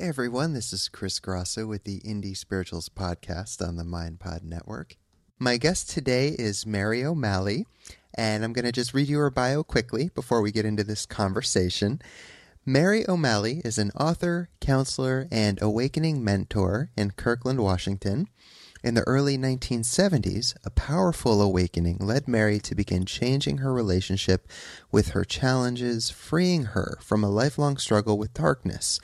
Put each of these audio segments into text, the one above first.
Hey everyone, this is Chris Grosso with the Indie Spiritualist podcast on the MindPod Network. My guest today is Mary O'Malley, and I'm going to just read you her bio quickly before we get into this conversation. Mary O'Malley is an author, counselor, and awakening mentor in Kirkland, Washington. In the early 1970s, a powerful awakening led Mary to begin changing her relationship with her challenges, freeing her from a lifelong struggle with darkness.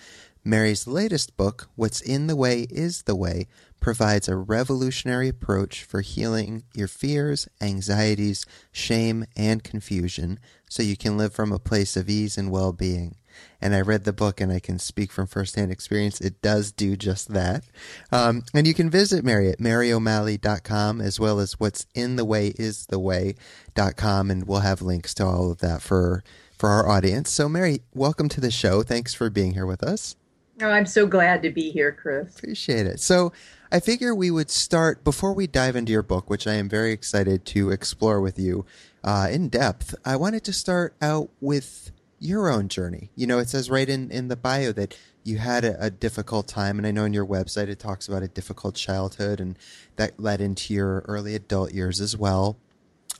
Mary's latest book, What's in the Way is the Way, provides a revolutionary approach for healing your fears, anxieties, shame, and confusion so you can live from a place of ease and well being. And I read the book and I can speak from firsthand experience. It does do just that. Um, and you can visit Mary at maryo'malley.com as well as what's in the way is the way.com. And we'll have links to all of that for, for our audience. So Mary, welcome to the show. Thanks for being here with us. Oh, I'm so glad to be here, Chris. Appreciate it. So, I figure we would start before we dive into your book, which I am very excited to explore with you uh, in depth. I wanted to start out with your own journey. You know, it says right in, in the bio that you had a, a difficult time, and I know on your website it talks about a difficult childhood, and that led into your early adult years as well.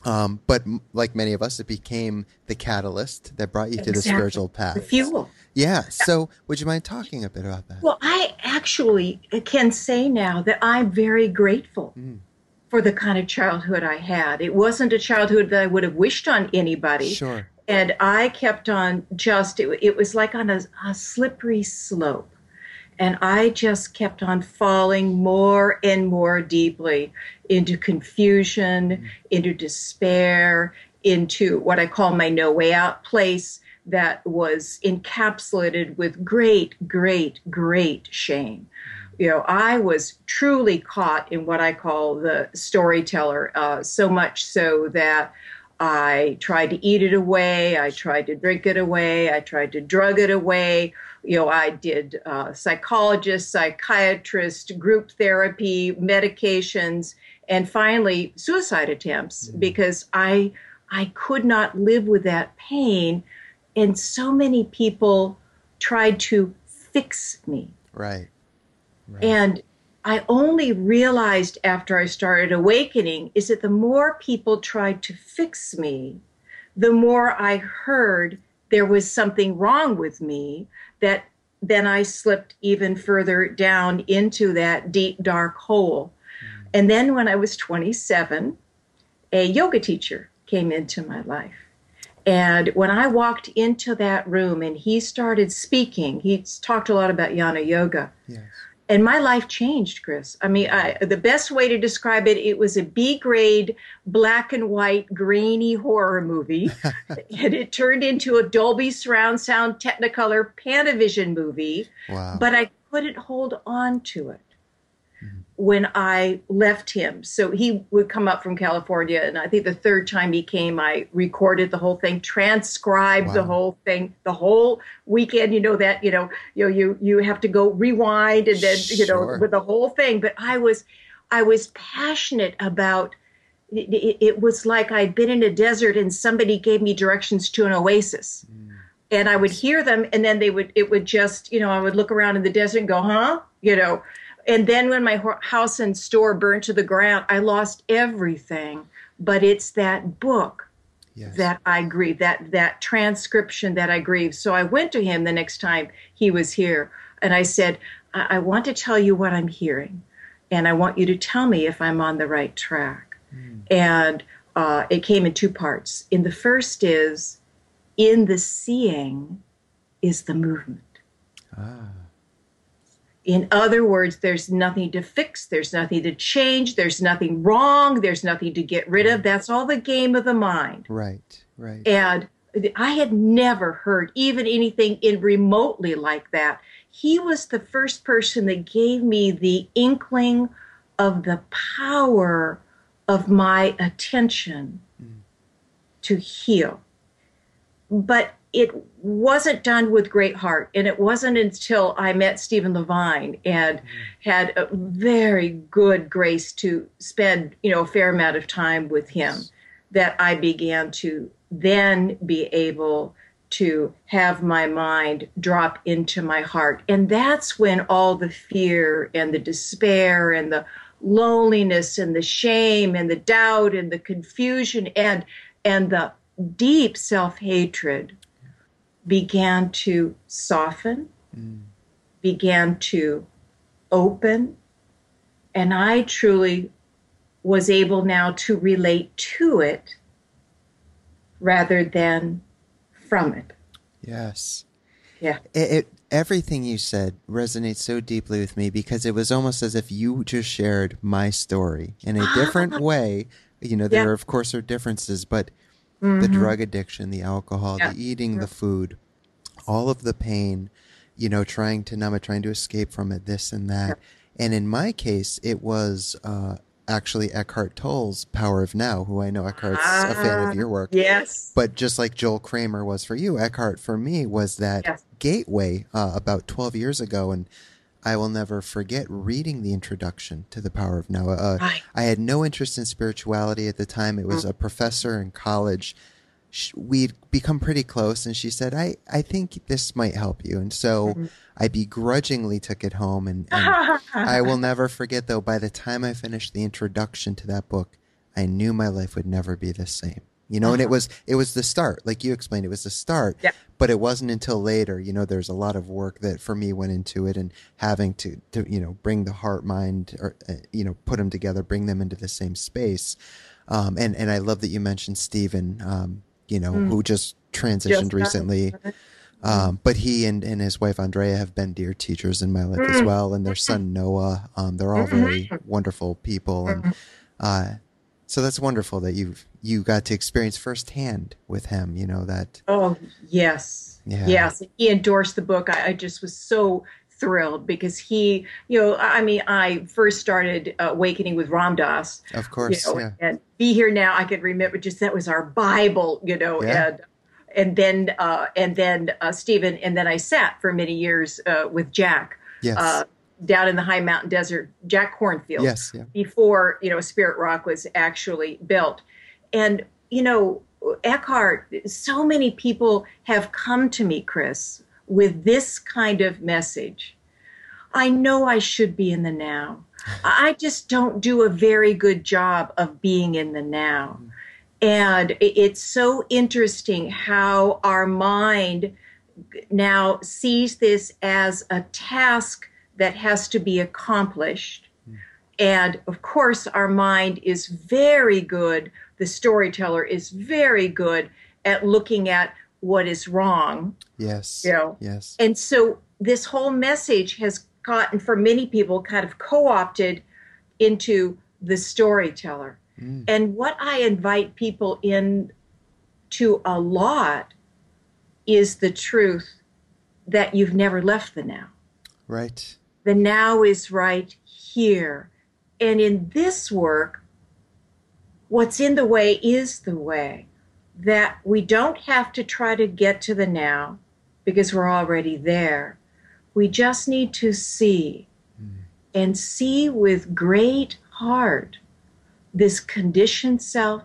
Um, but like many of us, it became the catalyst that brought you exactly. to the spiritual path. The fuel. Yeah. So, would you mind talking a bit about that? Well, I actually can say now that I'm very grateful mm. for the kind of childhood I had. It wasn't a childhood that I would have wished on anybody. Sure. And I kept on just, it, it was like on a, a slippery slope. And I just kept on falling more and more deeply into confusion, mm. into despair, into what I call my no way out place that was encapsulated with great, great, great shame. You know, I was truly caught in what I call the storyteller, uh, so much so that I tried to eat it away, I tried to drink it away, I tried to drug it away. You know, I did uh, psychologist, psychiatrist, group therapy, medications, and finally suicide attempts mm-hmm. because I I could not live with that pain and so many people tried to fix me. Right. right. And I only realized after I started awakening is that the more people tried to fix me, the more I heard there was something wrong with me that then I slipped even further down into that deep dark hole. Mm. And then when I was 27, a yoga teacher came into my life. And when I walked into that room and he started speaking, he talked a lot about Jnana yoga. Yes. And my life changed, Chris. I mean, I, the best way to describe it, it was a B grade, black and white, grainy horror movie. and it turned into a Dolby surround sound Technicolor Panavision movie. Wow. But I couldn't hold on to it when I left him. So he would come up from California, and I think the third time he came, I recorded the whole thing, transcribed wow. the whole thing, the whole weekend. You know that you know you know, you you have to go rewind and then you know with the whole thing. But I was I was passionate about. It, it, it was like I'd been in a desert and somebody gave me directions to an oasis. Mm. and I would hear them, and then they would it would just you know I would look around in the desert and go, huh, you know, and then when my house and store burned to the ground, I lost everything. But it's that book yes. that I grieve, that that transcription that I grieve. So I went to him the next time he was here, and I said, I, I want to tell you what I'm hearing, and I want you to tell me if I'm on the right track. Mm. And uh, it came in two parts. In the first is, in the seeing, is the movement. Ah. In other words, there's nothing to fix, there's nothing to change, there's nothing wrong, there's nothing to get rid of. That's all the game of the mind. Right, right. And I had never heard even anything in remotely like that. He was the first person that gave me the inkling of the power of my attention mm. to heal. But it wasn't done with great heart. And it wasn't until I met Stephen Levine and had a very good grace to spend, you know, a fair amount of time with him that I began to then be able to have my mind drop into my heart. And that's when all the fear and the despair and the loneliness and the shame and the doubt and the confusion and and the deep self-hatred began to soften, mm. began to open, and I truly was able now to relate to it rather than from it. Yes. Yeah. It, it, everything you said resonates so deeply with me because it was almost as if you just shared my story in a different way. You know, there yeah. are, of course are differences, but mm-hmm. the drug addiction, the alcohol, yeah. the eating, yeah. the food, all of the pain, you know, trying to numb it, trying to escape from it, this and that. And in my case, it was uh, actually Eckhart Tolle's Power of Now, who I know Eckhart's a fan of ah, your work. Yes. But just like Joel Kramer was for you, Eckhart for me was that yes. gateway uh, about 12 years ago. And I will never forget reading the introduction to the Power of Now. Uh. I had no interest in spirituality at the time. It was mm-hmm. a professor in college. We'd become pretty close, and she said, "I I think this might help you." And so mm-hmm. I begrudgingly took it home, and, and I will never forget. Though by the time I finished the introduction to that book, I knew my life would never be the same you know, uh-huh. and it uh-huh. was it was the start, like you explained, it was the start. Yeah. But it wasn't until later, you know, there's a lot of work that for me went into it, and having to to you know bring the heart, mind, or uh, you know put them together, bring them into the same space. Um, and and I love that you mentioned Stephen, um, you know, mm. who just transitioned just recently. Um, but he and, and his wife Ondrea have been dear teachers in my life mm. as well, and their son Noah. Um, they're all very mm-hmm. wonderful people, and mm-hmm. uh, so that's wonderful that you've you got to experience firsthand with him. You know that. Oh yes, yeah. yes. He endorsed the book. I, I, just was so thrilled because he, you know, I mean, I first started uh, awakening with Ram Dass. Of course, you know, yeah. And be here now. I could remember just that was our Bible, you know, yeah. and and then uh, and then uh, Stephen, and then I sat for many years uh, with Jack. Yes. Down in the high mountain desert, Jack Kornfield, yes, yeah. before you know Spirit Rock was actually built, and you know Eckhart. So many people have come to me, Chris, with this kind of message. I know I should be in the now. I just don't do a very good job of being in the now. And it's so interesting how our mind now sees this as a task that has to be accomplished. And of course, our mind is very good, the storyteller is very good at looking at what is wrong. Yes. You know? Yes. And so this whole message has gotten, for many people, kind of co opted into the storyteller. Mm. And what I invite people in to a lot is the truth that you've never left the now. Right. The now is right here. And in this work, what's in the way is the way. That we don't have to try to get to the now because we're already there. We just need to see mm. and see with great heart this conditioned self.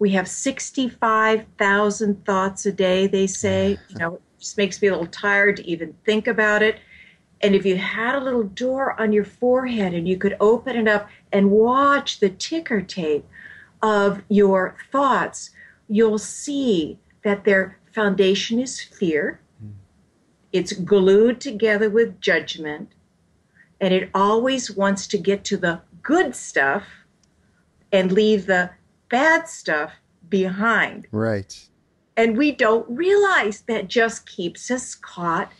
We have 65,000 thoughts a day, they say. You know, it just makes me a little tired to even think about it. And if you had a little door on your forehead and you could open it up and watch the ticker tape of your thoughts, you'll see that their foundation is fear. Hmm. It's glued together with judgment. And it always wants to get to the good stuff and leave the bad stuff behind. Right. And we don't realize that just keeps us caught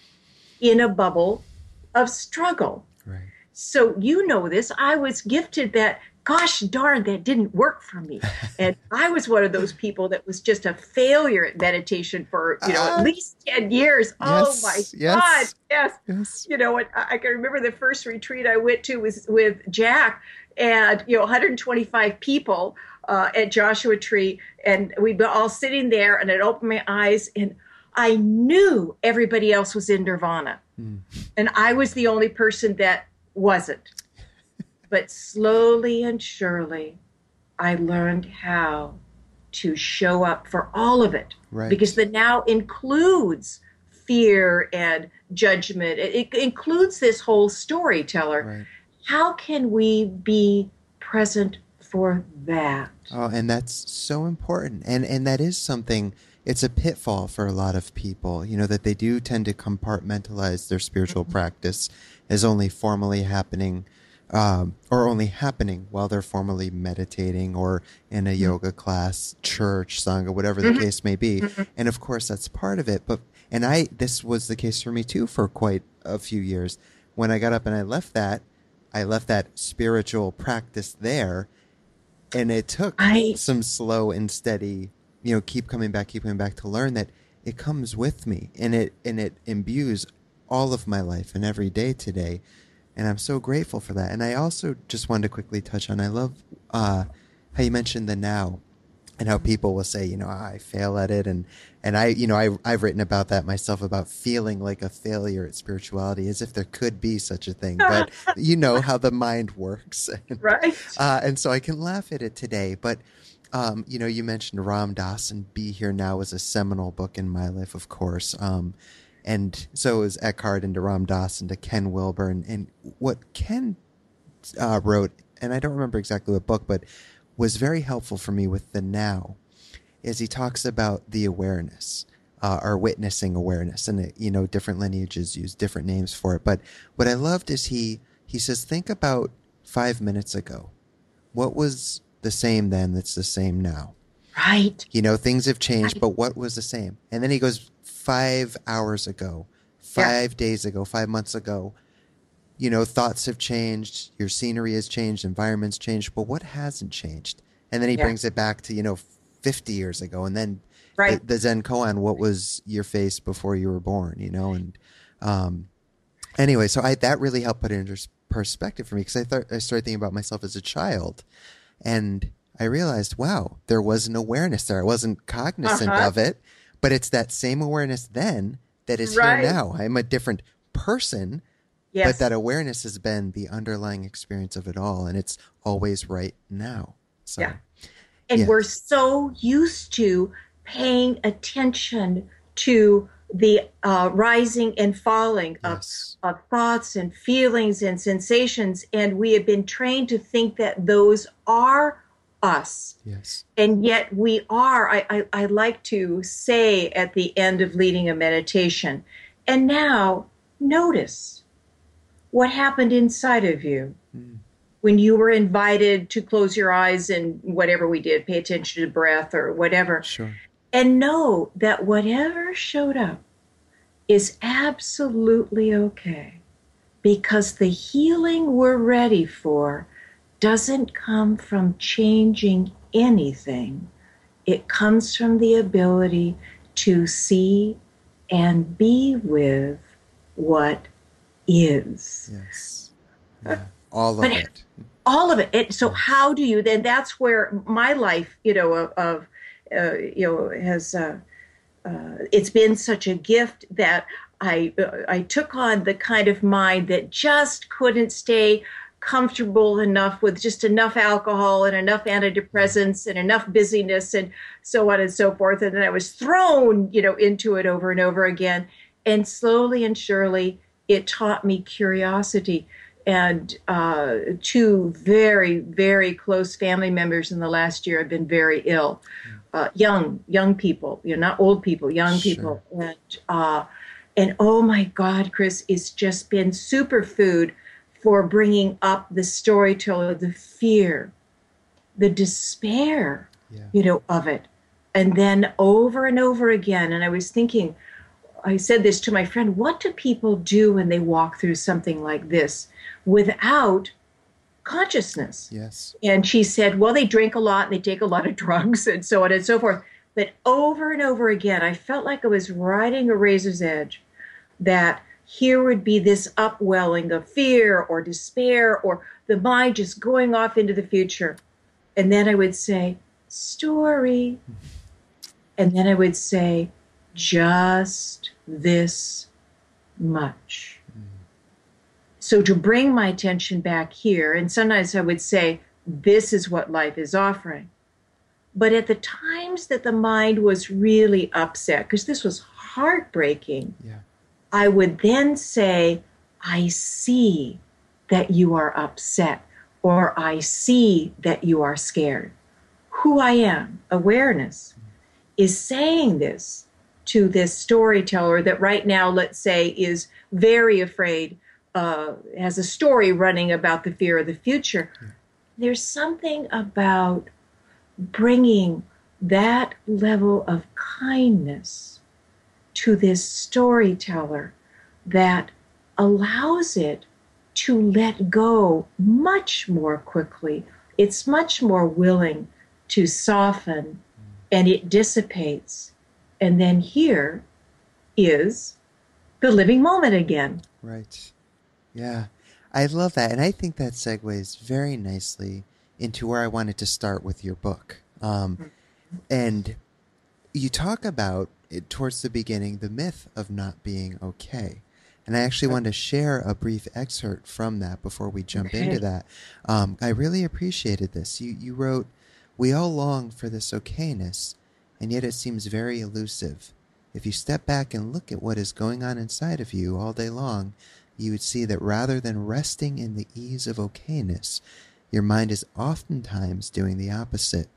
in a bubble of struggle. Right. So you know this. I was gifted that gosh darn that didn't work for me and i was one of those people that was just a failure at meditation for you know uh, at least 10 years yes, oh my yes, god yes. yes you know I, I can remember the first retreat i went to was with jack and you know 125 people uh, at joshua tree and we'd be all sitting there and i'd open my eyes and i knew everybody else was in nirvana mm. and i was the only person that wasn't but slowly and surely, I learned how to show up for all of it. Right. Because the now includes fear and judgment, it, includes this whole storyteller. Right. How can we be present for that? Oh, and that's so important. And and that is something it's a pitfall for a lot of people, you know, that they do tend to compartmentalize their spiritual mm-hmm. practice as only formally happening um, or only happening while they're formally meditating or in a mm-hmm. yoga class, church, sangha, whatever the mm-hmm. case may be. Mm-hmm. And of course, that's part of it. But and I this was the case for me too for quite a few years. When I got up and I left that, I left that spiritual practice there, and it took I, some slow and steady, you know, keep coming back, keep coming back to learn that it comes with me and it and it imbues all of my life and every day today and I'm so grateful for that. And I also just wanted to quickly touch on I love uh, how you mentioned the now and how people will say, you know, I fail at it, and and I, you know, I I've written about that myself about feeling like a failure at spirituality, as if there could be such a thing, but you know how the mind works, right? Uh, and so I can laugh at it today, but. Um, you know, you mentioned Ram Dass and Be Here Now was a seminal book in my life, of course. Um, and so is Eckhart and to Ram Dass and to Ken Wilber. And, what Ken uh, wrote, and I don't remember exactly what book, but was very helpful for me with the now, is he talks about the awareness. Uh, witnessing awareness, and it, you know different lineages use different names for it. But what I loved is he he says, think about five minutes ago. What was the same then that's the same now? Right. You know, things have changed, right. but what was the same? And then he goes five hours ago, five yeah. days ago, five months ago. You know, thoughts have changed, your scenery has changed, environment's changed, but what hasn't changed? And then he yeah. brings it back to, you know, 50 years ago. And then right. the, the, Zen koan, what was your face before you were born, you know? And um, anyway, so I that really helped put it into perspective for me because I, thought I started thinking about myself as a child. And I realized, wow, there was an awareness there. I wasn't cognizant uh-huh. of it but it's that same awareness then that is right. here now. I'm a different person, yes. but that awareness has been the underlying experience of it all, and it's always right now. So, yeah. And yeah. we're so used to paying attention to the uh, rising and falling of, yes. of thoughts and feelings and sensations, and we have been trained to think that those are us. Yes. And yet we are, I, I, I, like to say at the end of leading a meditation, and now notice what happened inside of you mm. when you were invited to close your eyes and whatever we did, pay attention to breath or whatever. Sure. And know that whatever showed up is absolutely okay because the healing we're ready for doesn't come from changing anything. It comes from the ability to see and be with what is. Yes. Yeah. All of it. All of it. it. So how do you then? That's where my life, you know, of, of uh, you know, has. Uh, uh, it's been such a gift that I uh, I took on the kind of mind that just couldn't stay comfortable enough with just enough alcohol and enough antidepressants and enough busyness and so on and so forth. And then I was thrown, you know, into it over and over again. And slowly and surely, it taught me curiosity. And uh, two very, very close family members in the last year have been very ill. Uh, young, young people, you know, not old people, young Sure. people. And, uh, and oh my God, Chris, it's just been superfood for bringing up the storyteller, the fear, the despair, Yeah. you know, of it. And then over and over again. And I was thinking, I said this to my friend, what do people do when they walk through something like this without consciousness? Yes. And she said, well, they drink a lot and they take a lot of drugs and so on and so forth. But over and over again, I felt like I was riding a razor's edge that here would be this upwelling of fear or despair or the mind just going off into the future. And then I would say, story. And then I would say, just this much. So to bring my attention back here, and sometimes I would say, this is what life is offering. But at the times that the mind was really upset, because this was heartbreaking, Yeah. I would then say, I see that you are upset, or I see that you are scared. Who I am, awareness, is saying this to this storyteller that right now, let's say, is very afraid, uh, has a story running about the fear of the future. There's something about bringing that level of kindness to this storyteller that allows it to let go much more quickly. It's much more willing to soften and it dissipates. And then here is the living moment again. Right. Yeah. I love that. And I think that segues very nicely into where I wanted to start with your book. Um, and you talk about it towards the beginning the myth of not being okay. And I actually wanted to share a brief excerpt from that before we jump Okay. into that. Um, I really appreciated this. You, you wrote, We all long for this okayness, and yet it seems very elusive. If you step back and look at what is going on inside of you all day long, you would see that rather than resting in the ease of okayness, your mind is oftentimes doing the opposite.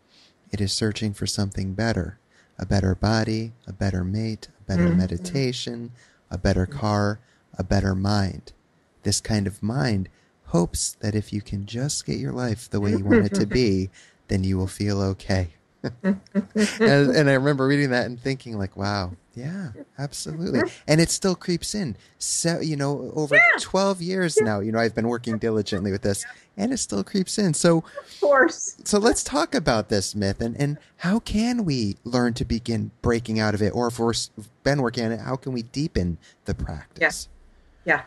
It is searching for something better a better body, a better mate, a better mm-hmm. meditation, a better car, a better mind. This kind of mind hopes that if you can just get your life the way you want it to be, then you will feel okay. and, and I remember reading that and thinking, like, wow, yeah, absolutely. And it still creeps in. So, you know, over Yeah. 12 years now, you know, I've been working diligently with this and it still creeps in. So, Of course. so let's talk about this myth and, and how can we learn to begin breaking out of it? Or if we've been working on it, how can we deepen the practice? Yeah.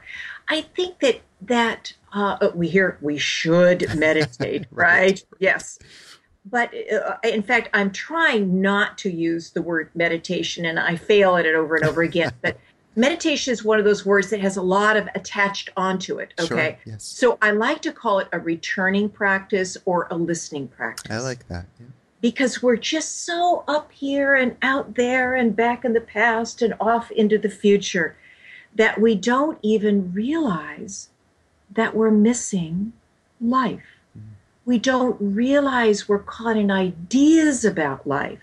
I think that that uh, we hear we should meditate, Right. right. Yes. But uh, in fact, I'm trying not to use the word meditation, and I fail at it over and over again. but meditation is one of those words that has a lot of attached onto it. Sure, Okay. yes. So I like to call it a returning practice or a listening practice I like that. Yeah. because we're just so up here and out there and back in the past and off into the future that we don't even realize that we're missing life. We don't realize we're caught in ideas about life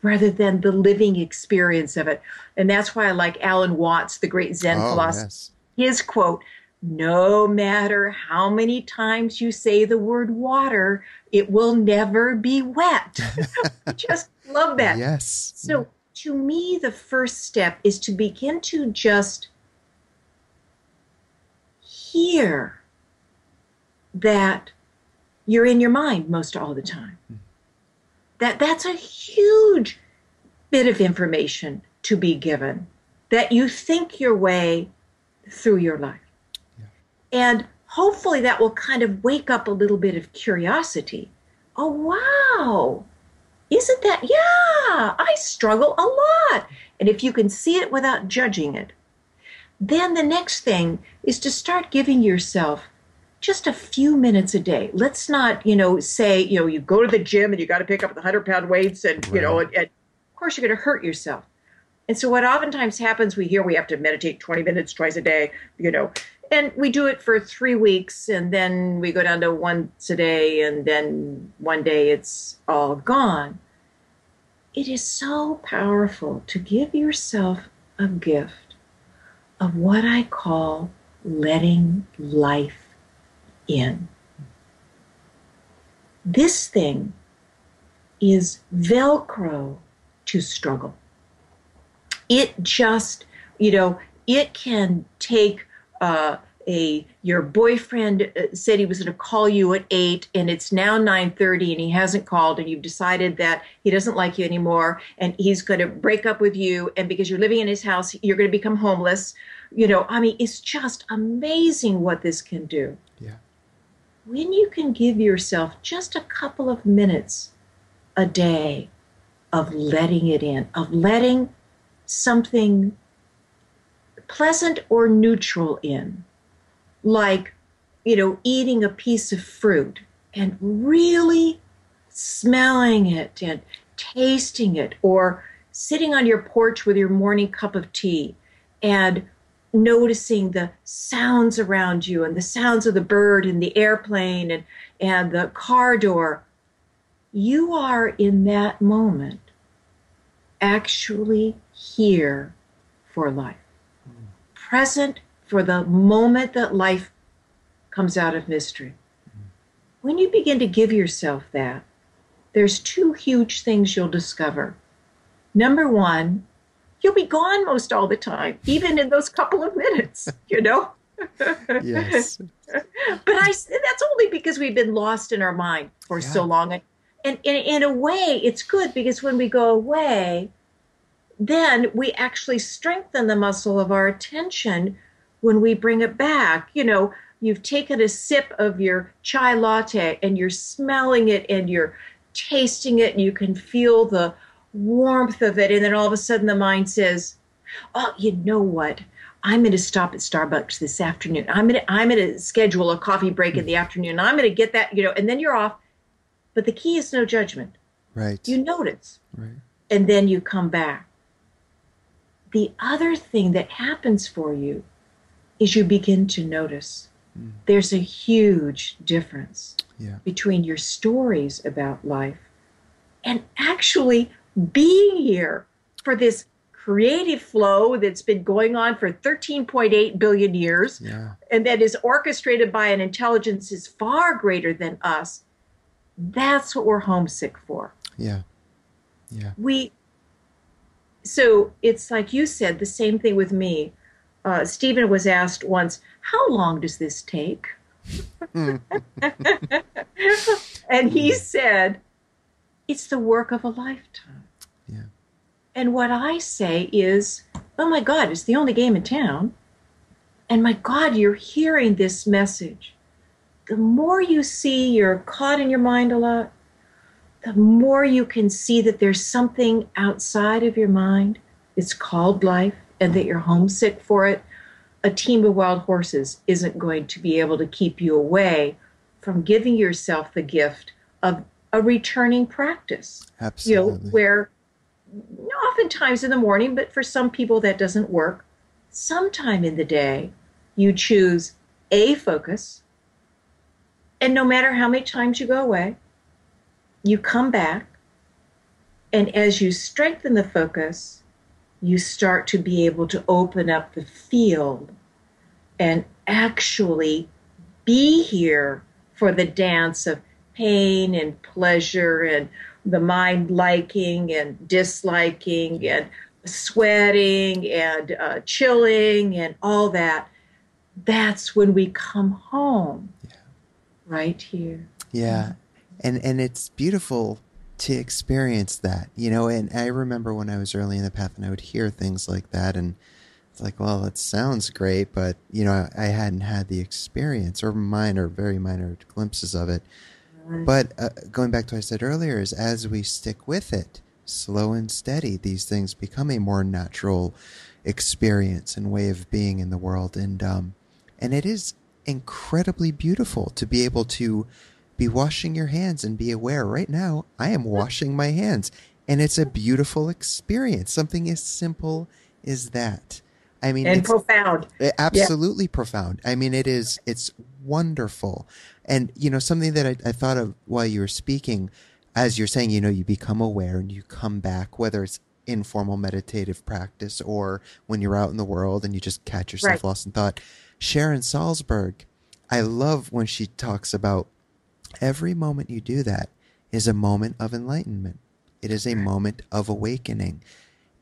rather than the living experience of it. And that's why I like Alan Watts, the great Zen Oh, philosopher yes. his quote no matter how many times you say the word water it will never be wet just love that Yes. so to me the first step is to begin to just hear that you're in your mind most all the time that that's a huge bit of information to be given that you think your way through your life and hopefully that will kind of wake up a little bit of curiosity. Oh, wow. Isn't that? Yeah, I struggle a lot. And if you can see it without judging it, then the next thing is to start giving yourself just a few minutes a day. Let's not, you know, say, you know, you go to the gym and you got to pick up the 100 pound weights and, you know, and, and of course you're going to hurt yourself. And so what oftentimes happens, we hear we have to meditate 20 minutes twice a day, you know, and we do it for three weeks and then we go down to once a day and then one day it's all gone. It is so powerful to give yourself a gift of what I call letting life in. This thing is Velcro to struggle. It just, you know, it can take uh, a your boyfriend uh, said he was going to call you at 8 and it's now 9:30 and he hasn't called and you've decided that he doesn't like you anymore and he's going to break up with you and because you're living in his house you're going to become homeless you know i mean it's just amazing what this can do yeah when you can give yourself just a couple of minutes a day of letting it in of letting something pleasant or neutral in, like, you know, eating a piece of fruit and really smelling it and tasting it, or sitting on your porch with your morning cup of tea and noticing the sounds around you and the sounds of the bird and the airplane and, and the car door. You are in that moment actually here for life present for the moment that life comes out of mystery. When you begin to give yourself that, there's two huge things you'll discover. Number one, you'll be gone most all the time, even in those couple of minutes, you know? yes. but I that's only because we've been lost in our mind for yeah. so long. And, and in, in a way, it's good because when we go away, then we actually strengthen the muscle of our attention when we bring it back. You know, you've taken a sip of your chai latte and you're smelling it and you're tasting it and you can feel the warmth of it. And then all of a sudden the mind says, Oh, you know what? I'm going to stop at Starbucks this afternoon. I'm going to I'm going to schedule a coffee break in the afternoon. I'm going to get that, you know, and then you're off. But the key is no judgment. Right. You notice. Right. And then you come back the other thing that happens for you is you begin to notice mm. there's a huge difference yeah. between your stories about life and actually being here for this creative flow that's been going on for 13.8 billion years yeah. and that is orchestrated by an intelligence is far greater than us that's what we're homesick for yeah yeah we so it's like you said, the same thing with me. Uh, Stephen was asked once, How long does this take? and he said, It's the work of a lifetime. And what I say is, Oh my God, it's the only game in town. And my God, you're hearing this message. The more you see you're caught in your mind a lot, the more you can see that there's something outside of your mind. It's called life, and that you're homesick for it. A team of wild horses isn't going to be able to keep you away from giving yourself the gift of a returning practice. Absolutely. You know, where oftentimes in the morning, but for some people that doesn't work. Sometime in the day, you choose a focus, and no matter how many times you go away, you come back, and as you strengthen the focus, you start to be able to open up the field and actually be here for the dance of pain and pleasure and the mind liking and disliking and sweating and uh, chilling and all that. That's when we come home, yeah. right here. Yeah and and it's beautiful to experience that, you know. And I remember when I was early in the path, and I would hear things like that, and it's like, well, it sounds great, but you know, I hadn't had the experience or minor, very minor glimpses of it. But uh, going back to what I said earlier, is as we stick with it, slow and steady, these things become a more natural experience and way of being in the world, and um, and it is incredibly beautiful to be able to be washing your hands and be aware right now I am washing my hands and it's a beautiful experience. Something as simple as that. I mean, and profound. Absolutely yeah. profound. I mean, it is, it's wonderful. And, you know, something that I, I thought of while you were speaking, as you're saying, you know, you become aware and you come back, whether it's informal meditative practice or when you're out in the world and you just catch yourself right. lost in thought. Sharon Salzberg, I love when she talks about every moment you do that is a moment of enlightenment. It is a moment of awakening.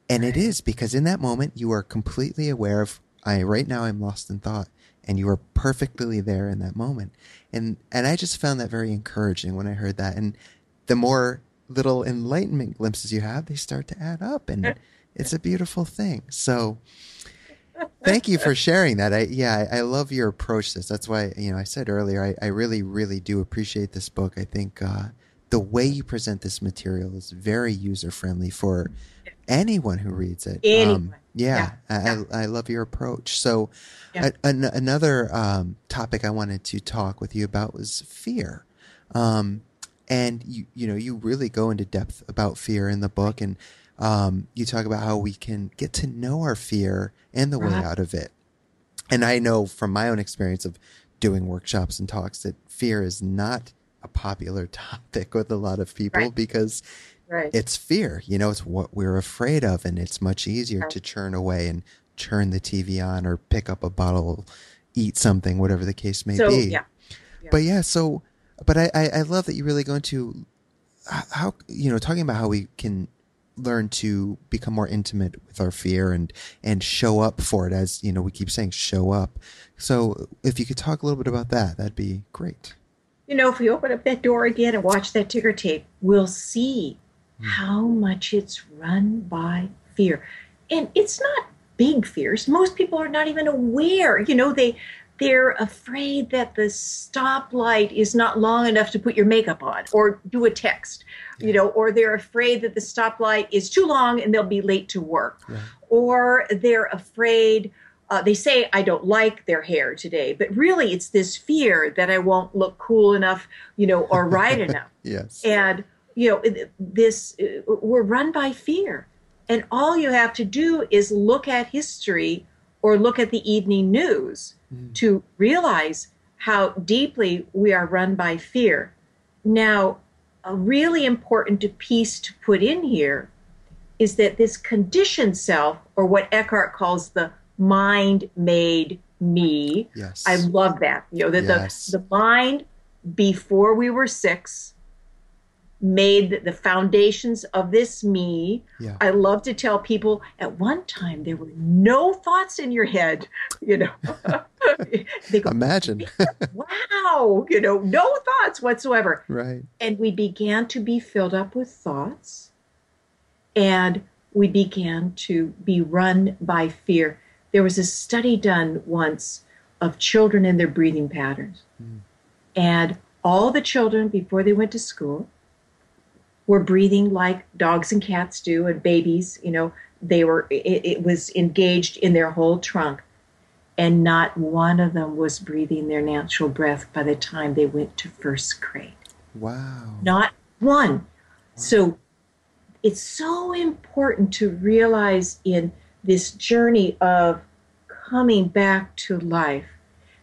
And it is because in that moment you are completely aware of I right now I'm lost in thought and you are perfectly there in that moment. And and I just found that very encouraging when I heard that. And the more little enlightenment glimpses you have, they start to add up and it's a beautiful thing. So thank you for sharing that. I yeah, I, I, love your approach to this. That's why, you know, I said earlier, I, I really, really do appreciate this book. I think uh, the way you present this material is very user friendly for anyone who reads it. Um, yeah, yeah. I, I, love your approach. So, yeah. a, an, another um, topic I wanted to talk with you about was fear. Um, and you, you know, you really go into depth about fear in the book, and um, you talk about how we can get to know our fear and the right. way out of it. And I know from my own experience of doing workshops and talks that fear is not a popular topic with a lot of people right. because right. it's fear. You know, it's what we're afraid of, and it's much easier right. to churn away and turn the TV on or pick up a bottle, eat something, whatever the case may so, be. Yeah. yeah. But yeah, so, but I, I, I love that you really go into how, you know, talking about how we can learn to become more intimate with our fear and and show up for it as you know we keep saying show up so if you could talk a little bit about that that'd be great you know, if we open up that door again and watch that ticker tape, we'll see. How much it's run by fear. And it's not big fears. Most people are not even aware. You know, they they're afraid that the stoplight is not long enough to put your makeup on or do a text, you know, or they're afraid that the stoplight is too long and they'll be late to work. Yeah. Or they're afraid uh, they say I don't like their hair today, but really it's this fear that I won't look cool enough, you know, or right enough. yes. And you know, this uh, we're run by fear, and all you have to do is look at history or look at the evening news mm. to realize how deeply we are run by fear. Now, a really important piece to put in here is that this conditioned self, or what Eckhart calls the mind made me. Yes. I love that. You know, that yes. the, the mind before we were six made the foundations of this me. Yeah. I love to tell people at one time there were no thoughts in your head, you know. they go, Imagine. wow, you know, no thoughts whatsoever. Right. And we began to be filled up with thoughts and we began to be run by fear. There was a study done once of children and their breathing patterns. Mm. And all the children, before they went to school, were breathing like dogs and cats do, and babies, you know, they were, it, it was engaged in their whole trunk. And not one of them was breathing their natural breath by the time they went to first grade. Wow. Not one. Wow. So it's so important to realize in this journey of coming back to life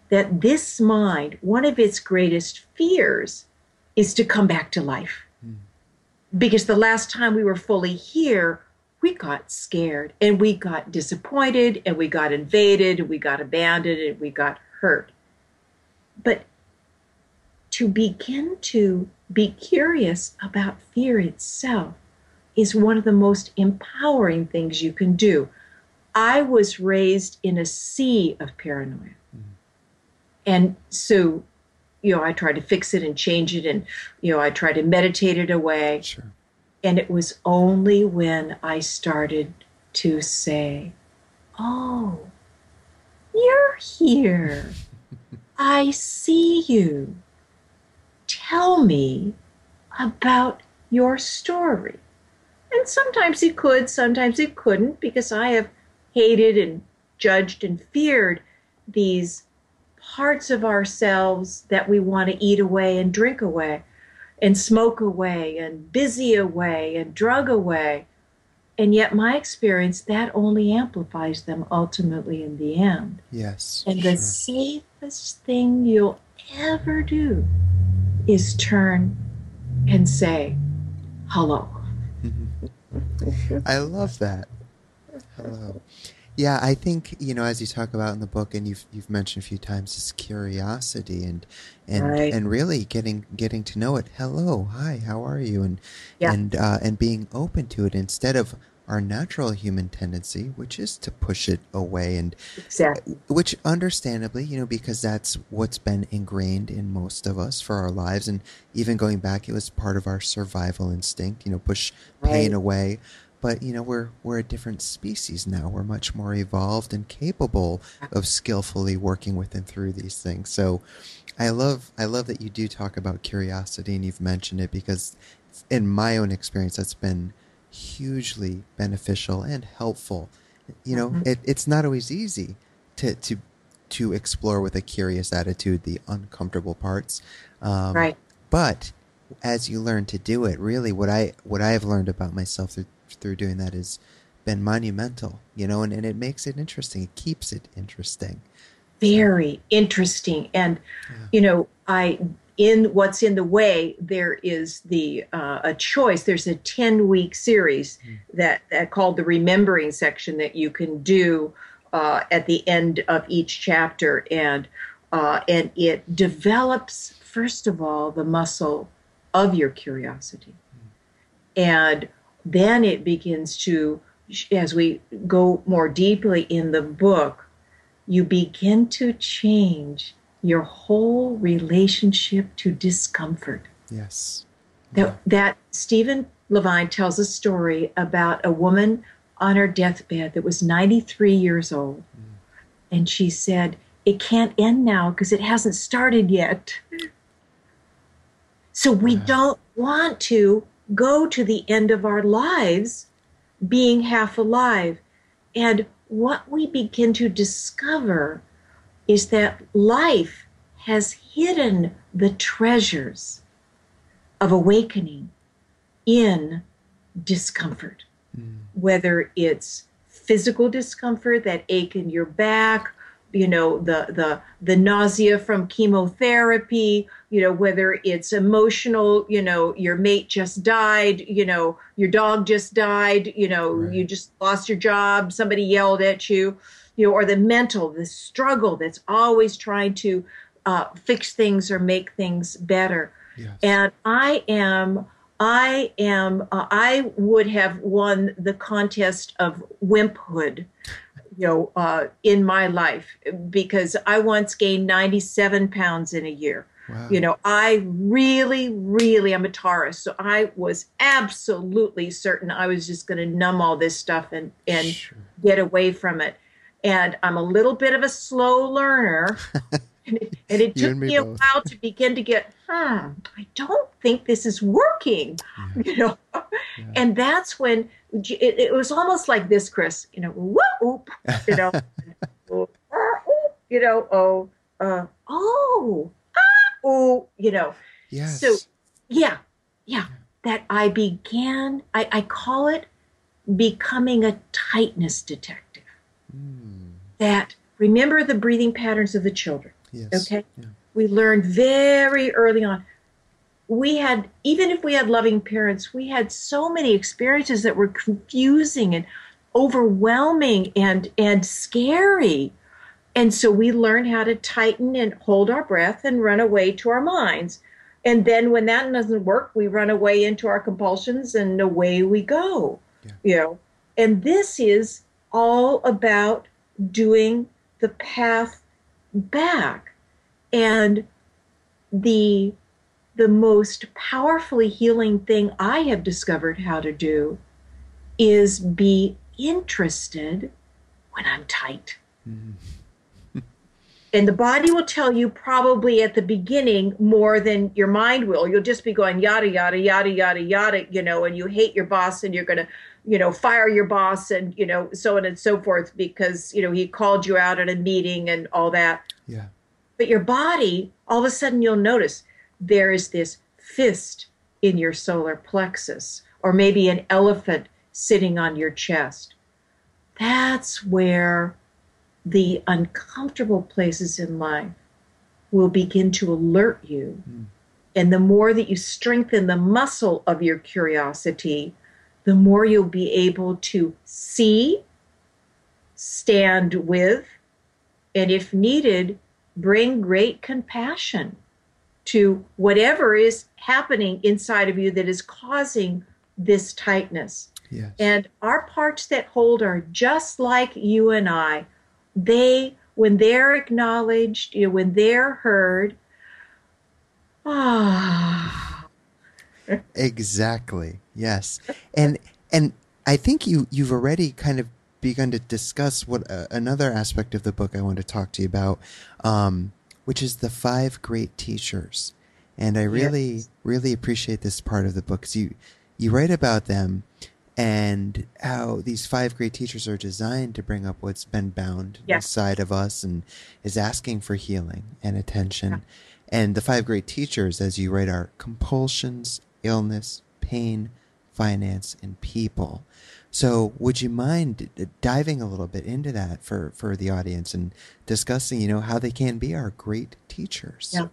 that this mind, one of its greatest fears is to come back to life. Because the last time we were fully here, we got scared and we got disappointed and we got invaded and we got abandoned and we got hurt. But to begin to be curious about fear itself is one of the most empowering things you can do. I was raised in a sea of paranoia. Mm-hmm. And so, you know, I tried to fix it and change it and, you know, I tried to meditate it away. Sure. And it was only when I started to say, Oh, you're here. I see you. Tell me about your story. And sometimes he could, sometimes he couldn't, because I have hated and judged and feared these parts of ourselves that we want to eat away and drink away and smoke away and busy away and drug away. And yet, my experience, that only amplifies them ultimately in the end. Yes. And the safest thing you'll ever do is turn and say, hello. I love that. Hello. Yeah, I think you know, as you talk about in the book, and you've you've mentioned a few times, is curiosity and and Right. and really getting getting to know it. Hello, hi, how are you? And Yeah. and uh, and being open to it instead of our natural human tendency, which is to push it away, and Exactly. which understandably, you know, because that's what's been ingrained in most of us for our lives, and even going back, it was part of our survival instinct. You know, push pain away but you know we're we're a different species now we're much more evolved and capable of skillfully working with and through these things so i love i love that you do talk about curiosity and you've mentioned it because in my own experience that's been hugely beneficial and helpful you know Mhm. it, it's not always easy to to to explore with a curious attitude the uncomfortable parts um, Right. but as you learn to do it really what i what i have learned about myself through through doing that has been monumental you know and, and it makes it interesting it keeps it interesting Very interesting. And, Yeah. you know, I, in what's in the way, there is the uh, a choice. There's a ten week series that, that called the remembering section that you can do uh, at the end of each chapter, and uh, and it develops first of all the muscle of your curiosity, and then it begins to, as we go more deeply in the book, you begin to change your whole relationship to discomfort. yes That, that Stephen Levine tells a story about a woman on her deathbed that was 93 years old. Mm. And she said, It can't end now because it hasn't started yet. So we Wow. don't want to go to the end of our lives being half alive. And what we begin to discover is that life has hidden the treasures of awakening in discomfort, hmm. whether it's physical discomfort, that ache in your back, you know, the the the nausea from chemotherapy, you know, whether it's emotional, you know, your mate just died, you know, your dog just died, you know, Right. you just lost your job, somebody yelled at you, you know, or the mental, the struggle that's always trying to uh, fix things or make things better. Yes. And I am I am uh, I would have won the contest of wimphood, you know, uh, in my life because I once gained 97 pounds in a year. wow. You know, I really, really, I'm a Taurus, so I was absolutely certain I was just going to numb all this stuff and and Sure. get away from it. And I'm a little bit of a slow learner. and it, and it took and me me a while to begin to get, hmm, I don't think this is working, you know. And that's when it, it was almost like this, Chris, you know, whoop, you know, oop, you know, oh, uh, oh, ah, oh, you know. yes So, yeah, yeah, that I began, I, I call it becoming a tightness detective. Mm, That remember the breathing patterns of the children. Yes Okay. yeah. We learned very early on. We had, even if we had loving parents, we had so many experiences that were confusing and overwhelming and, and scary. And so we learned how to tighten and hold our breath and run away to our minds. And then when that doesn't work, we run away into our compulsions and away we go. Yeah. You know, and this is all about doing the path back. And the the most powerfully healing thing I have discovered how to do is be interested when I'm tight. Mhm. And the body will tell you probably at the beginning more than your mind will. You'll just be going yada, yada, yada, yada, yada, you know, and you hate your boss and you're going to, you know, fire your boss and, you know, so on and so forth because, you know, he called you out at a meeting and all that. yeah But your body, all of a sudden, you'll notice there is this fist in your solar plexus, or maybe an elephant sitting on your chest. That's where the uncomfortable places in life will begin to alert you. Mm. And the more that you strengthen the muscle of your curiosity, the more you'll be able to see, stand with, and if needed, bring great compassion to whatever is happening inside of you that is causing this tightness. Yes. And our parts that hold are just like you and I. They, when they're acknowledged, you know, when they're heard, ah. exactly. Yes. And and I think you you've already kind of begun to discuss what uh, another aspect of the book I want to talk to you about, um, which is the five great teachers. And I really, yes. really appreciate this part of the book because you, you write about them and how these five great teachers are designed to bring up what's been bound yes. inside of us and is asking for healing and attention. Yeah. And the five great teachers, as you write, are compulsions, illness, pain, finance, and people. So, would you mind uh, diving a little bit into that for, for the audience and discussing, you know, how they can be our great teachers? Yeah.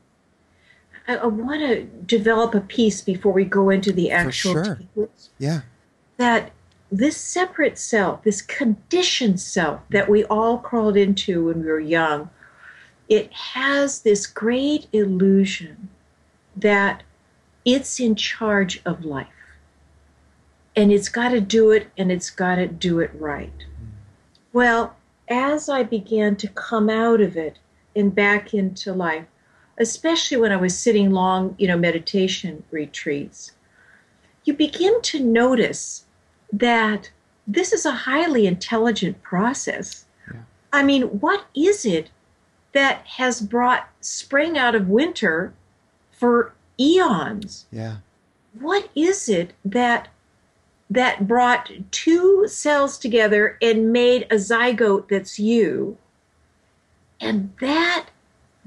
I, I want to develop a piece before we go into the actual for sure. Teachers, yeah. That this separate self, this conditioned self that we all crawled into when we were young, it has this great illusion that it's in charge of life and it's got to do it and it's got to do it right. Well, as I began to come out of it and back into life, especially when I was sitting long, you know, meditation retreats, you begin to notice that this is a highly intelligent process. Yeah. I mean, what is it that has brought spring out of winter for eons? Yeah. What is it that that brought two cells together and made a zygote that's you. And that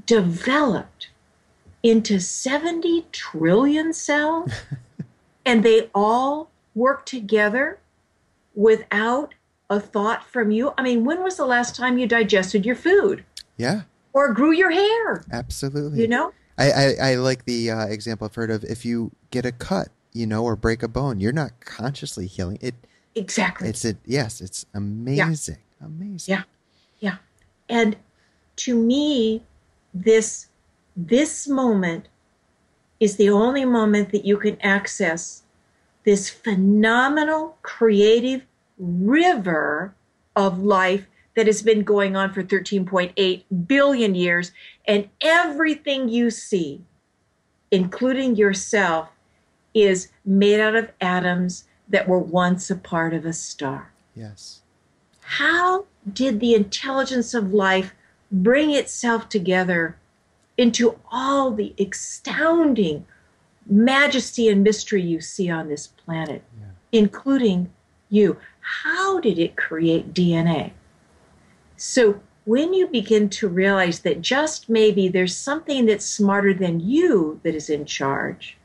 developed into 70 trillion cells. and they all work together without a thought from you. I mean, when was the last time you digested your food? Yeah. Or grew your hair? Absolutely. You know? I, I, I like the uh, example I've heard of if you get a cut you know, or break a bone. You're not consciously healing it. Exactly. It's it. Yes, it's amazing. Yeah. Amazing. Yeah, yeah. And to me, this this moment is the only moment that you can access this phenomenal creative river of life that has been going on for 13.8 billion years and everything you see including yourself is made out of atoms that were once a part of a star. Yes. How did the intelligence of life bring itself together into all the astounding majesty and mystery you see on this planet, yeah. including you? How did it create DNA? So, when you begin to realize that just maybe there's something that's smarter than you that is in charge,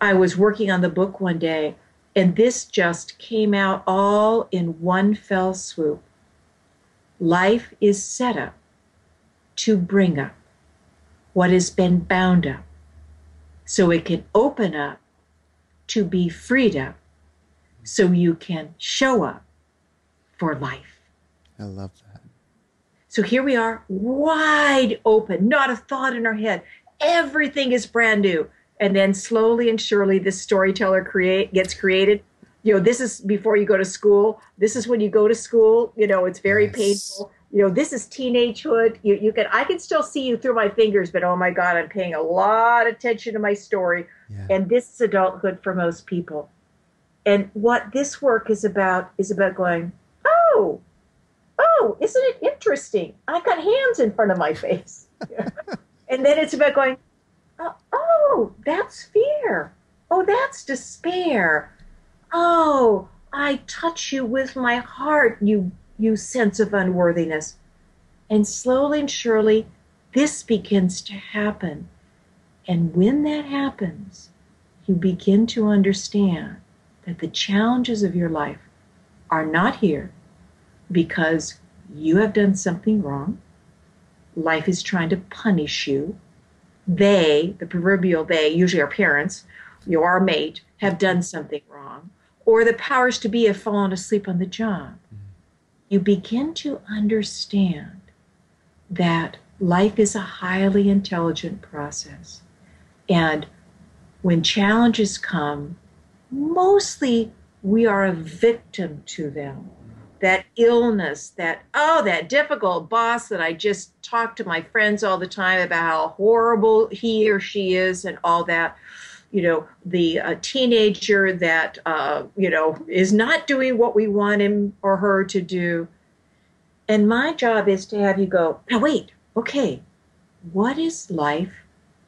I was working on the book one day, and this just came out all in one fell swoop. Life is set up to bring up what has been bound up so it can open up to be freed up so you can show up for life. I love that. So here we are, wide open, not a thought in our head. Everything is brand new and then slowly and surely this storyteller create gets created. You know this is before you go to school. This is when you go to school. You know it's very yes. painful. You know this is teenagehood. You, you can i can still see you through my fingers but oh my god i'm paying a lot of attention to my story. Yeah. and this is adulthood for most people. And what this work is about is about going oh oh isn't it interesting? I've got hands in front of my face. And then it's about going oh, oh, that's fear. Oh, that's despair. Oh, I touch you with my heart, you, you sense of unworthiness. And slowly and surely, this begins to happen. And when that happens, you begin to understand that the challenges of your life are not here because you have done something wrong. Life is trying to punish you. They, the proverbial they, usually our parents, your mate, have done something wrong. Or the powers to be have fallen asleep on the job. Mm-hmm. You begin to understand that life is a highly intelligent process. And when challenges come, mostly we are a victim to them. That illness, that, oh, that difficult boss that I just talk to my friends all the time about how horrible he or she is and all that. You know, the uh, teenager that, uh, you know, is not doing what we want him or her to do. And my job is to have you go, now wait, okay, what is life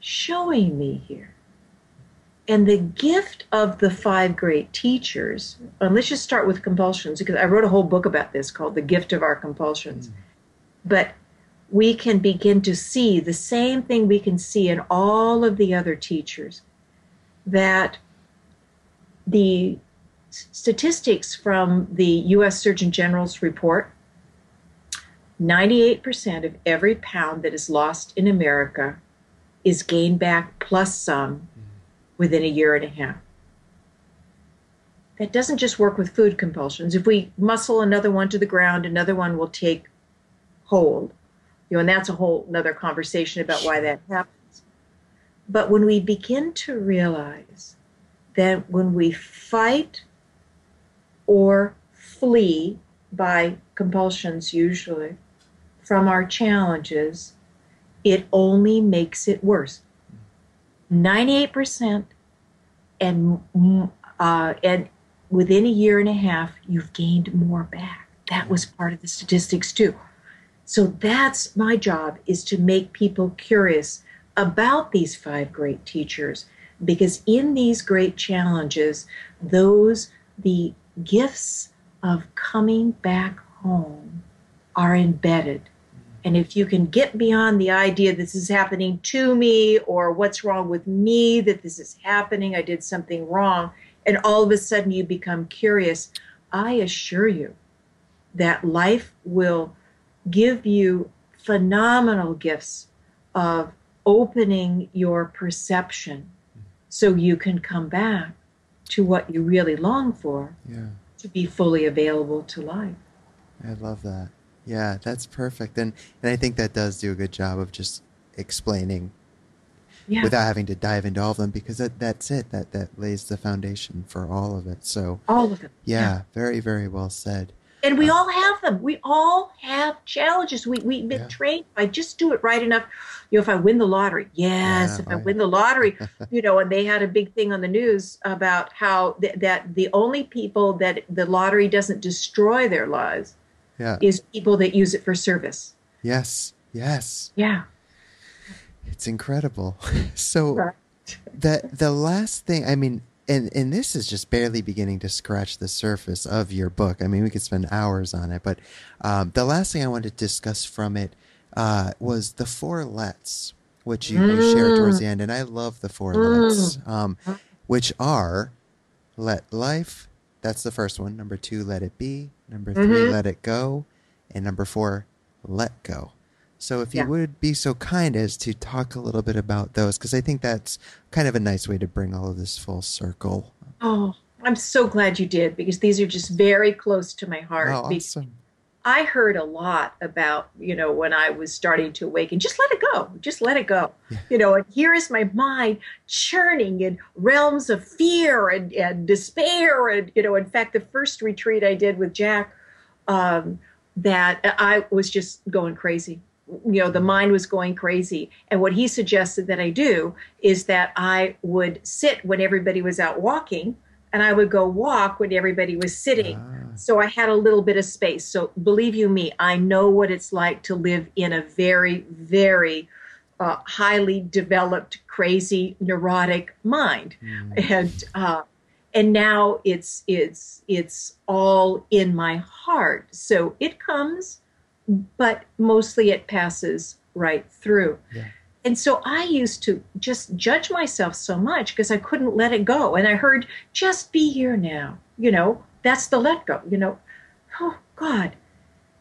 showing me here? And the gift of the five great teachers, and let's just start with compulsions, because I wrote a whole book about this called The Gift of Our Compulsions. Mm. But we can begin to see the same thing we can see in all of the other teachers that the statistics from the US Surgeon General's report 98% of every pound that is lost in America is gained back plus some within a year and a half. That doesn't just work with food compulsions. If we muscle another one to the ground, another one will take hold. You know, and that's a whole another conversation about why that happens. But when we begin to realize that when we fight or flee by compulsions usually from our challenges, it only makes it worse. 98% and uh, and within a year and a half you've gained more back. That was part of the statistics too. So that's my job is to make people curious about these five great teachers because in these great challenges those the gifts of coming back home are embedded and if you can get beyond the idea this is happening to me or what's wrong with me that this is happening, I did something wrong, and all of a sudden you become curious, I assure you that life will give you phenomenal gifts of opening your perception so you can come back to what you really long for yeah. to be fully available to life. I love that. Yeah, that's perfect. And and I think that does do a good job of just explaining yeah. without having to dive into all of them because that, that's it. That that lays the foundation for all of it. So all of it. Yeah, yeah. very, very well said. And we uh, all have them. We all have challenges. We we've been yeah. trained. I just do it right enough. You know, if I win the lottery, yes. if I win the lottery, you know, and they had a big thing on the news about how th- that the only people that the lottery doesn't destroy their lives yeah. is people that use it for service. Yes. Yes. Yeah. It's incredible. so right. the the last thing I mean and and this is just barely beginning to scratch the surface of your book. I mean, we could spend hours on it, but um, the last thing I wanted to discuss from it uh, was the four lets, which you, mm. you shared towards the end, and I love the four mm. lets, um, which are let life. That's the first one. Number two, let it be. Number 3 mm-hmm. let it go. And number four, let go. So if you yeah. would be so kind as to talk a little bit about those, because I think that's kind of a nice way to bring all of this full circle. Oh, I'm so glad you did because these are just very close to my heart. Oh, awesome. I heard a lot about, you know, when I was starting to awaken, just let it go, just let it go. You know, and here is my mind churning in realms of fear and, and despair. And, you know, in fact, the first retreat I did with Jack, um, that I was just going crazy. You know, the mind was going crazy. And what he suggested that I do is that I would sit when everybody was out walking and I would go walk when everybody was sitting. Ah. So I had a little bit of space. So believe you me, I know what it's like to live in a very, very uh, highly developed, crazy, neurotic mind, mm. and uh, and now it's it's it's all in my heart. So it comes, but mostly it passes right through. Yeah. And so I used to just judge myself so much because I couldn't let it go. And I heard, just be here now. You know, that's the let go. You know, oh God.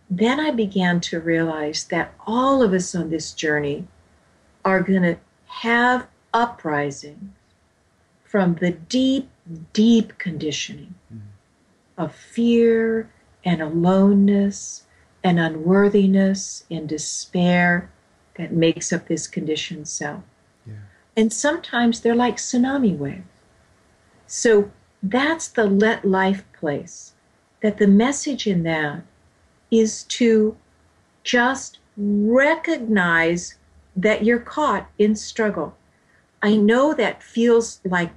Then I began to realize that all of us on this journey are going to have uprisings from the deep, deep conditioning mm. of fear and aloneness and unworthiness and despair that makes up this conditioned self. Yeah. And sometimes they're like tsunami waves. So that's the let life place. That the message in that is to just recognize that you're caught in struggle. I know that feels like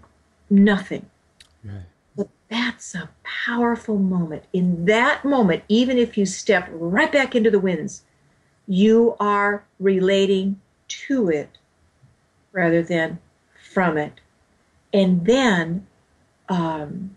nothing. Right. But that's a powerful moment. In that moment, even if you step right back into the winds, you are relating to it rather than from it. And then um,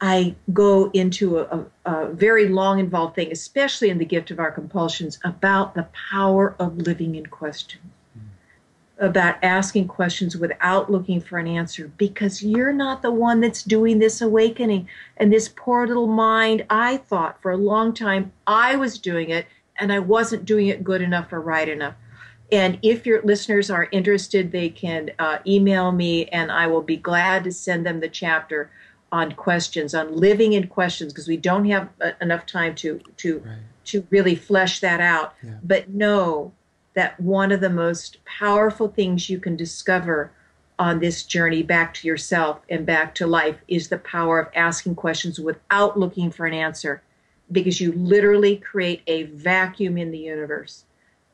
I go into a, a, very long involved thing, especially in the gift of our compulsions, about the power of living in question, mm. about asking questions without looking for an answer, because you're not the one that's doing this awakening. And this poor little mind, I thought for a long time I was doing it, and I wasn't doing it good enough or right enough. And if your listeners are interested, they can uh, email me, and I will be glad to send them the chapter on questions, on living in questions, because we don't have uh, enough time to to right. to really flesh that out. Yeah. But know that one of the most powerful things you can discover on this journey back to yourself and back to life is the power of asking questions without looking for an answer, because you literally create a vacuum in the universe,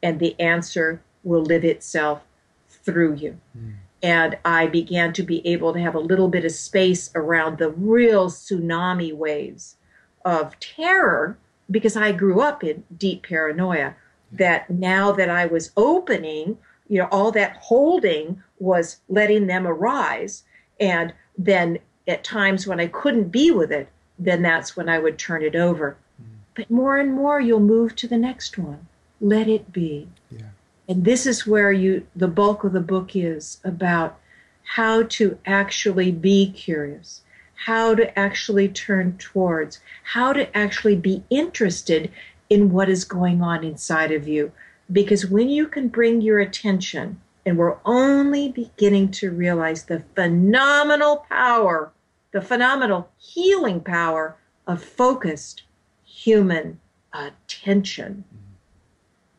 and the answer will live itself through you. Mm and I began to be able to have a little bit of space around the real tsunami waves of terror because I grew up in deep paranoia. That now that I was opening, you know, all that holding was letting them arise. And then at times when I couldn't be with it, then that's when I would turn it over. But more and more, you'll move to the next one. Let it be. Yeah. And this is where you the bulk of the book is about how to actually be curious, how to actually turn towards, how to actually be interested in what is going on inside of you. Because when you can bring your attention, and we're only beginning to realize the phenomenal power, the phenomenal healing power of focused human attention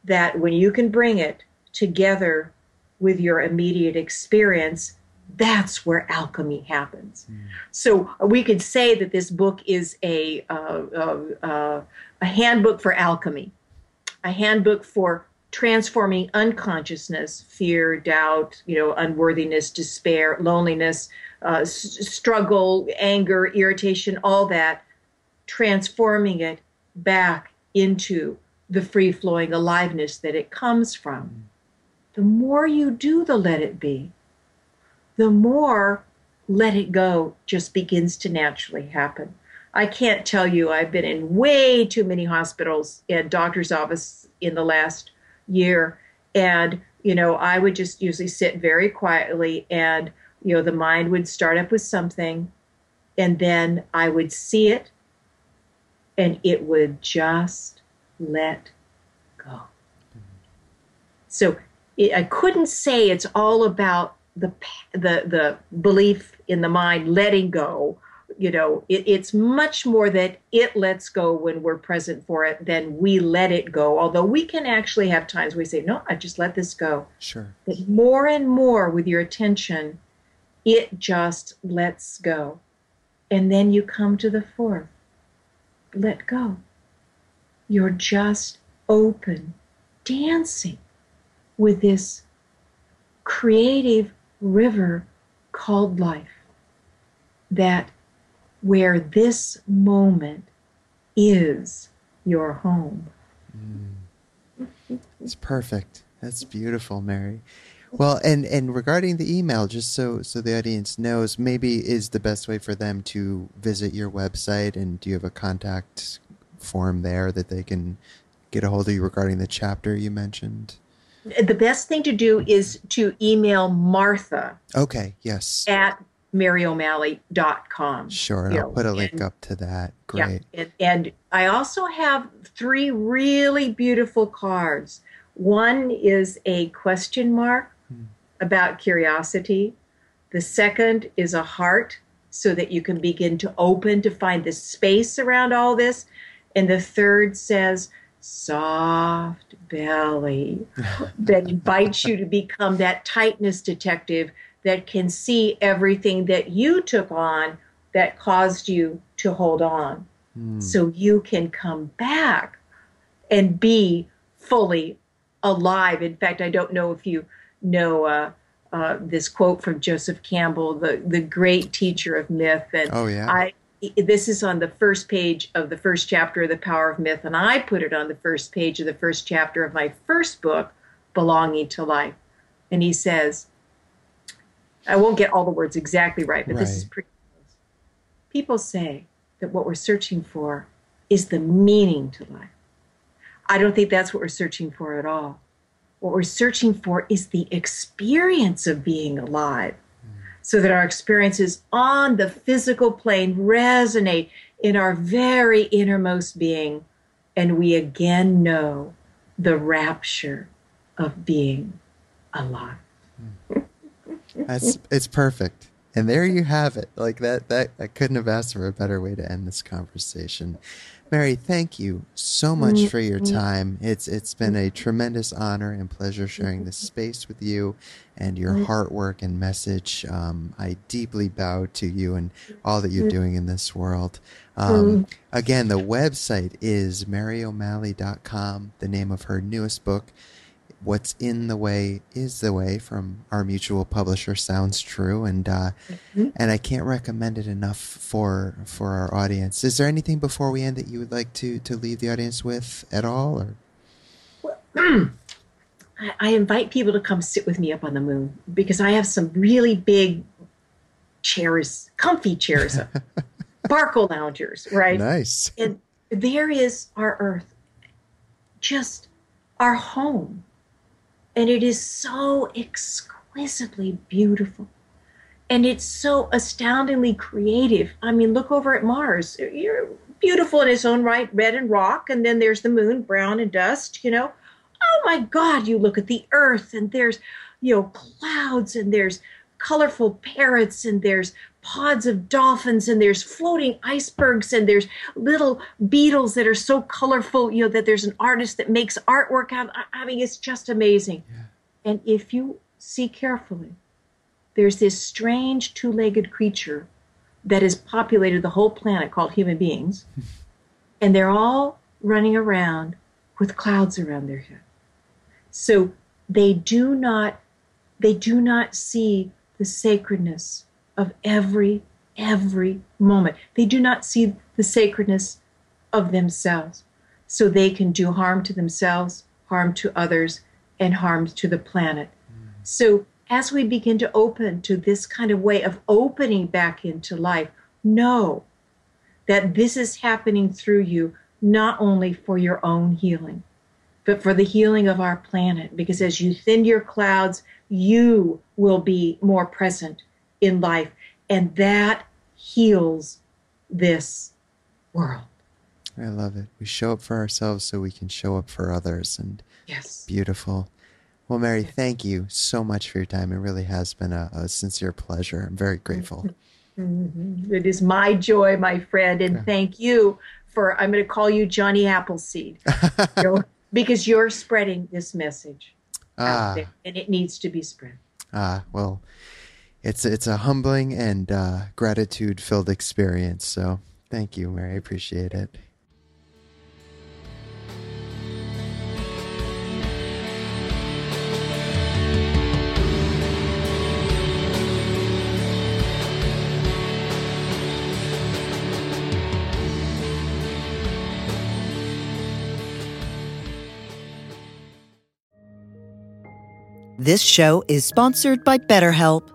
that when you can bring it together with your immediate experience, that's where alchemy happens. Mm. So we could say that this book is a, uh, uh, uh, a handbook for alchemy, a handbook for transforming unconsciousness, fear, doubt, you know, unworthiness, despair, loneliness, uh, s- struggle, anger, irritation, all that, transforming it back into the free flowing aliveness that it comes from. The more you do the let it be, the more let it go just begins to naturally happen. I can't tell you, I've been in way too many hospitals and doctor's office in the last year. And, you know, I would just usually sit very quietly and, you know, the mind would start up with something and then I would see it and it would just let go. So it, I couldn't say it's all about the the the belief in the mind letting go. You know, it, it's much more that it lets go when we're present for it than we let it go. Although we can actually have times we say, "No, I just let this go." Sure. But more and more with your attention, it just lets go, and then you come to the fourth. Let go you're just open, dancing with this creative river called life. That where this moment is your home. Mm. It's perfect. That's beautiful, Mary. Well, and and regarding the email, just so so the audience knows, maybe is the best way for them to visit your website, and do you have a contact form there that they can get a hold of you regarding the chapter you mentioned? The best thing to do is to email Martha. Okay, yes. At maryo'malley.com. Sure, and I'll put a link and, up to that. Great. Yeah, and, and I also have three really beautiful cards. One is a question mark. About curiosity. The second is a heart so that you can begin to open to find the space around all this. And the third says, soft belly that invites you to become that tightness detective that can see everything that you took on that caused you to hold on. Mm. So you can come back and be fully alive. In fact, I don't know if you know uh, uh, this quote from Joseph Campbell, the, the great teacher of myth. And oh, yeah. I, this is on the first page of the first chapter of The Power of Myth, and I put it on the first page of the first chapter of my first book, Belonging to Life. And he says, I won't get all the words exactly right, but right. this is pretty close. People say that what we're searching for is the meaning to life. I don't think that's what we're searching for at all. What we're searching for is the experience of being alive so that our experiences on the physical plane resonate in our very innermost being, and we again know the rapture of being alive. That's it's perfect. And there you have it. Like that that I couldn't have asked for a better way to end this conversation. Mary, thank you so much for your mm-hmm. time. It's it's been a tremendous honor and pleasure sharing this space with you and your mm-hmm. heart work and message. Um, I deeply bow to you and all that you're doing in this world. Um, again, the website is maryo'malley.com, the name of her newest book. What's in the way is the way from our mutual publisher sounds true, and uh, mm-hmm. and I can't recommend it enough for for our audience. Is there anything before we end that you would like to to leave the audience with at all, or? Well, I invite people to come sit with me up on the moon because I have some really big chairs, comfy chairs, Barcaloungers, right? Nice. And there is our Earth, just our home and it is so exquisitely beautiful. And it's so astoundingly creative. I mean, look over at Mars. You're beautiful in its own right, red and rock, and then there's the moon, brown and dust, you know. Oh my God, you look at the earth and there's, you know, clouds and there's colorful parrots and there's pods of dolphins and there's floating icebergs and there's little beetles that are so colorful you know that there's an artist that makes artwork out i mean it's just amazing yeah. and if you see carefully there's this strange two-legged creature that has populated the whole planet called human beings and they're all running around with clouds around their head so they do not they do not see the sacredness of every, every moment. They do not see the sacredness of themselves. So they can do harm to themselves, harm to others, and harm to the planet. Mm. So as we begin to open to this kind of way of opening back into life, know that this is happening through you not only for your own healing, but for the healing of our planet. Because as you thin your clouds, you will be more present in life. And that heals this world. I love it. We show up for ourselves so we can show up for others. And yes, beautiful. Well, Mary, thank you so much for your time. It really has been a, a sincere pleasure. I'm very grateful. Mm-hmm. It is my joy, my friend, and yeah. thank you for. I'm going to call you Johnny Appleseed, you know, because you're spreading this message ah. out there, and it needs to be spread. Ah, well, it's it's a humbling and uh, gratitude filled experience. So thank you, Mary. I appreciate it. This show is sponsored by BetterHelp.